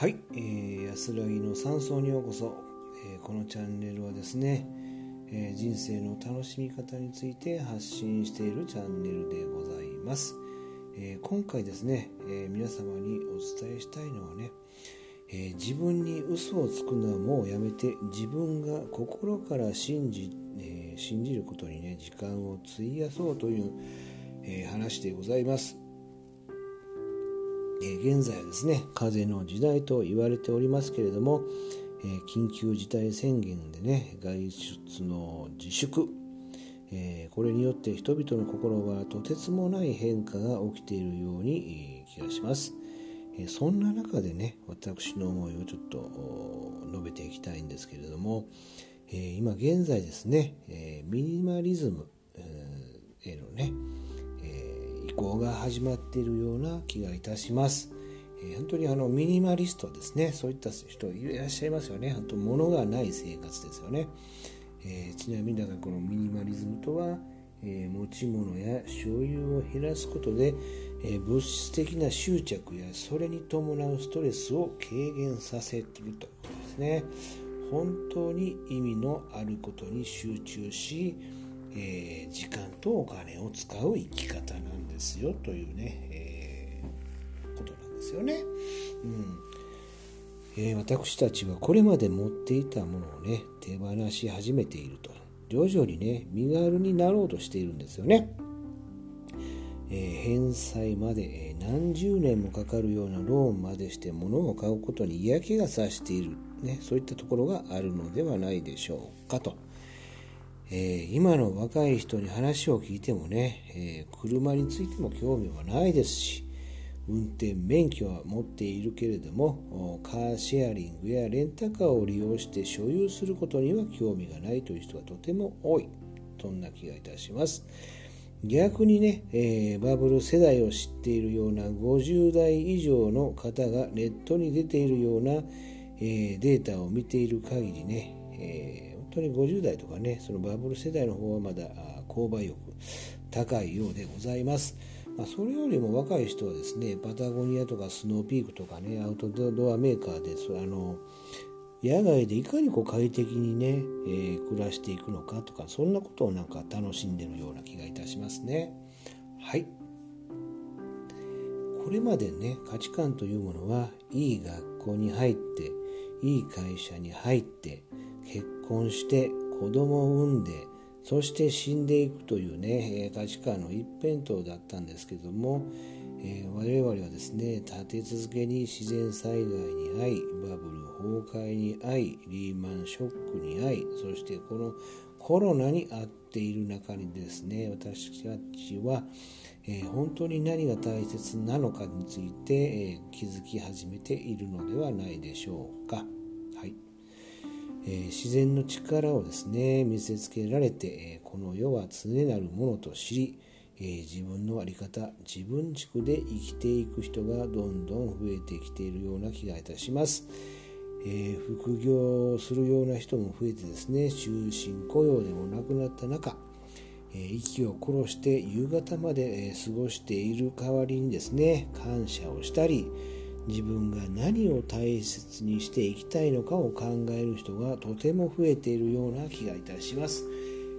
はい、えー、安らぎの山荘にようこそ、えー、このチャンネルはですね、えー、人生の楽しみ方について発信しているチャンネルでございます、えー、今回ですね、えー、皆様にお伝えしたいのはね、えー、自分に嘘をつくのはもうやめて自分が心から信じ,、えー、信じることにね時間を費やそうという、えー、話でございます。え現在はですね風の時代と言われておりますけれども、え緊急事態宣言でね外出の自粛、えこれによって人々の心はとてつもない変化が起きているように、気がします、えそんな中でね私の思いをちょっと述べていきたいんですけれども、え今現在ですね、えミニマリズム、へのね行が始まっているような気がいたします。え、本当にあのミニマリストですね。そういった人いらっしゃいますよね。本当物がない生活ですよね。えー、ちなみにだからこのミニマリズムとは、えー、持ち物や所有を減らすことで、えー、物質的な執着やそれに伴うストレスを軽減させるということですね。本当に意味のあることに集中し、えー、時間とお金を使う生き方なんですよというね、えー、ことなんですよね。うんえー、私たちはこれまで持っていたものをね手放し始めていると徐々にね身軽になろうとしているんですよね。えー、返済まで、え、何十年もかかるようなローンまでして物を買うことに嫌気がさしている、ね、そういったところがあるのではないでしょうかと。えー、今の若い人に話を聞いてもね、えー、車についても興味はないですし運転免許は持っているけれどもカーシェアリングやレンタカーを利用して所有することには興味がないという人がとても多い。そんな気がいたします。逆にね、えー、バブル世代を知っているような50代以上の方がネットに出ているような、えデータを見ている限りね、え当に50代とかねそのバブル世代の方はまだ購買欲高いようでございます、まあ、それよりも若い人はですねパタゴニアとかスノーピークとかねアウトドアメーカーであの野外でいかにこう快適にね、えー、暮らしていくのかとかそんなことをなんか楽しんでるような気がいたしますね。はい。これまでね価値観というものはいい学校に入っていい会社に入って結婚して子供を産んでそして死んでいくというね価値観の一辺倒だったんですけども、えー、我々はですね立て続けに自然災害に遭いバブル崩壊に遭いリーマンショックに遭いそしてこのコロナに遭っている中にですね私たちは、えー、本当に何が大切なのかについて、えー、気づき始めているのではないでしょうか。え、自然の力をですね見せつけられて、えこの世は常なるものと知り、え、自分の在り方自分軸で生きていく人がどんどん増えてきているような気がいたします。え、副業するような人も増えてですね終身雇用でもなくなった中、え、息を殺して夕方まで、え過ごしている代わりにですね感謝をしたり、自分が何を大切にしていきたいのかを考える人がとても増えているような気がいたします。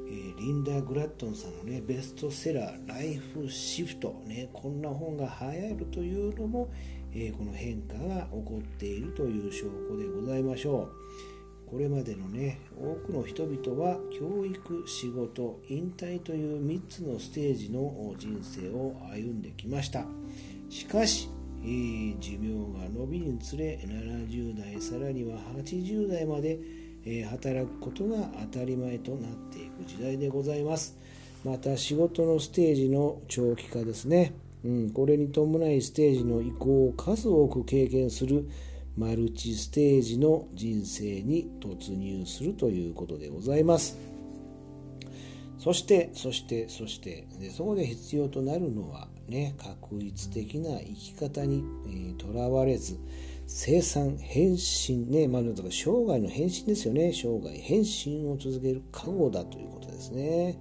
え、リンダ・グラットンさんのねベストセラー「ライフシフト」ねこんな本が流行るというのも、えー、この変化が起こっているという証拠でございましょう。これまでのね多くの人々は教育仕事引退という3つのステージの人生を歩んできましたしかし寿命が伸びにつれ70代さらには80代まで働くことが当たり前となっていく時代でございます。また仕事のステージの長期化ですね、うん、これに伴いステージの移行を数多く経験するマルチステージの人生に突入するということでございます。そしてそしてそしてでそこで必要となるのはね、確率的な生き方にとら、えー、われず、生産、変身、ね、まあ、だから生涯の変身ですよね。生涯変身を続ける覚悟だということですね。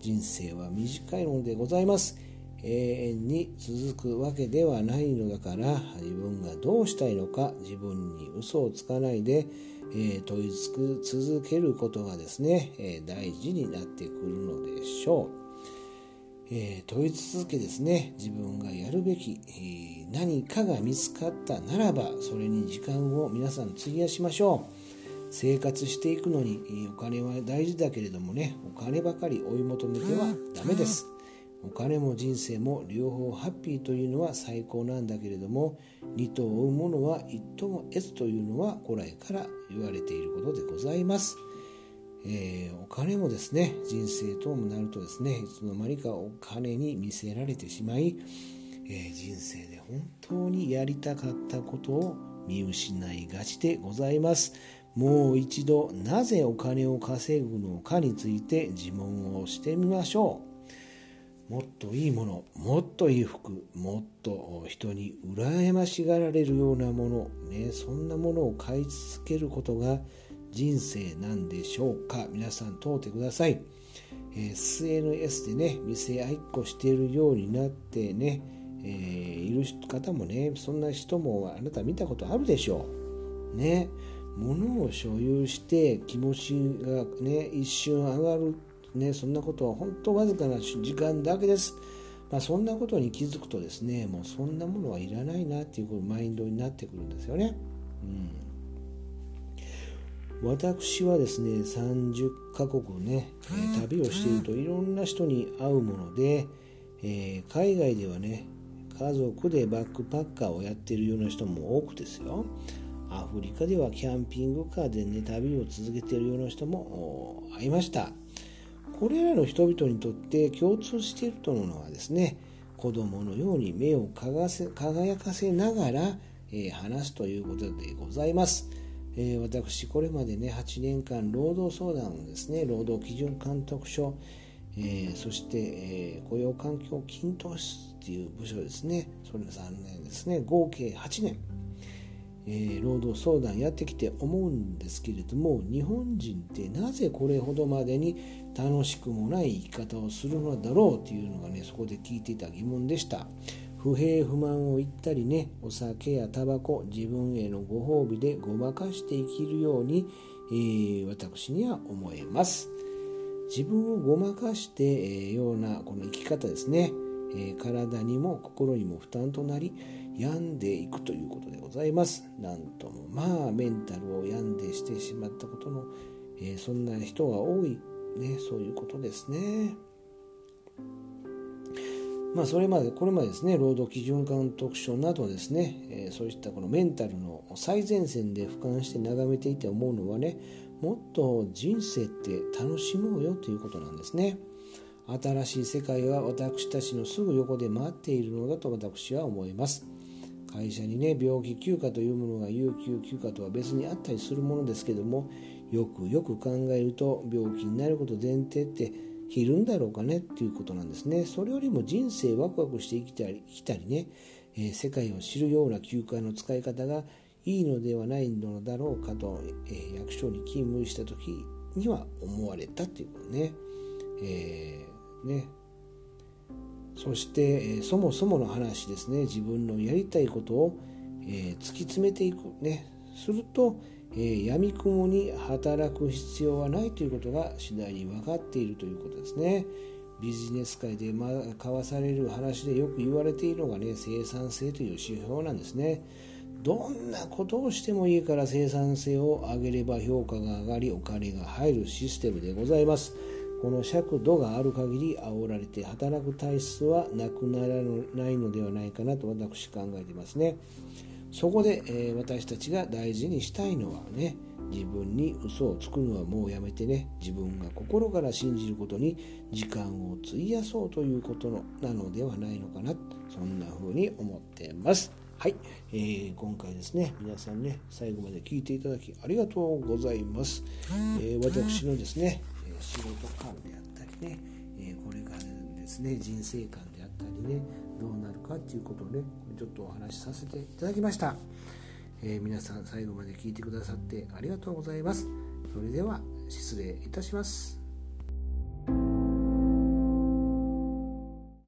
人生は短いのでございます。永遠に続くわけではないのだから自分がどうしたいのか自分に嘘をつかないで、えー、問いつく続けることがですね、えー、大事になってくるのでしょう。えー、問い続けですね。自分がやるべき、えー、何かが見つかったならばそれに時間を皆さん費やしましょう。生活していくのにお金は大事だけれどもねお金ばかり追い求めてはダメです。お金も人生も両方ハッピーというのは最高なんだけれども二頭を追うものは一頭も得ずというのは古来から言われていることでございます、えー、お金もですね人生ともなるとですねいつの間にかお金に見せられてしまい、えー、人生で本当にやりたかったことを見失いがちでございます。もう一度なぜお金を稼ぐのかについて自問をしてみましょう。もっといいものもっといい服もっと人に羨ましがられるようなもの、ね、そんなものを買い続けることが人生なんでしょうか？皆さん通ってください、えー、SNS でね見せ合いっこしているようになってね、えー、いる方もねそんな人もあなた見たことあるでしょう。ね。物を所有して気持ちがね一瞬上がるね、そんなことは本当わずかな時間だけです。まあ、そんなことに気づくとですね、もうそんなものはいらないなっていうマインドになってくるんですよね。うん、私はですね、30カ国ね、え旅をしているといろんな人に会うもので、えー、海外ではね、家族でバックパッカーをやっているような人も多くですよ。アフリカではキャンピングカーでね、旅を続けているような人も会いました。これらの人々にとって共通しているというのはですね子供のように目を輝かせながら、えー、話すということでございます、えー、私これまでね8年間労働相談をですね労働基準監督署、えー、そして、え雇用環境均等室っていう部署ですねそれ3年ですね合計8年え、労働相談やってきて思うんですけれども日本人ってなぜこれほどまでに楽しくもない生き方をするのだろうというのがねそこで聞いていた疑問でした。不平不満を言ったりねお酒やタバコ自分へのご褒美でごまかして生きるように、えー、私には思えます自分をごまかしているようなこの生き方ですね、えー、体にも心にも負担となり病んでいくということでございます。なんともまあメンタルを病んでしてしまったことの、えー、そんな人が多い、ね、そういうことですね。まあ、それまで、これまでですね、労働基準監督署などですね、えー、そういったこのメンタルの最前線で俯瞰して眺めていて思うのはね、もっと人生って楽しもうよということなんですね。新しい世界は私たちのすぐ横で待っているのだと私は思います。会社にね病気休暇というものが有給休暇とは別にあったりするものですけどもよくよく考えると病気になること前提っているんだろうかねっていうことなんですね。それよりも人生ワクワクして生きたり生きたりね、えー、世界を知るような休暇の使い方がいいのではないのだろうかと、えー、役所に勤務した時には思われたっていうことね,、えー、ね。そして、えそもそもの話ですね。自分のやりたいことを、え突き詰めていくね。すると、えー、闇雲に働く必要はないということが次第に分かっているということですね。ビジネス界で、交わされる話でよく言われているのがね生産性という指標なんですね。どんなことをしてもいいから生産性を上げれば評価が上がりお金が入るシステムでございます。この尺度がある限り煽られて働く体質はなくならないのではないかなと私考えていますね。そこで、えー、私たちが大事にしたいのはね自分に嘘をつくのはもうやめてね自分が心から信じることに時間を費やそうということのなのではないのかなそんな風に思ってます。はい、えー、今回ですね皆さんね最後まで聞いていただきありがとうございます、えー、私のですね仕事観であったりね、えこれからですね人生観であったりねどうなるかっていうことをねちょっとお話しさせていただきました、えー、皆さん最後まで聞いてくださってありがとうございます。それでは失礼いたします。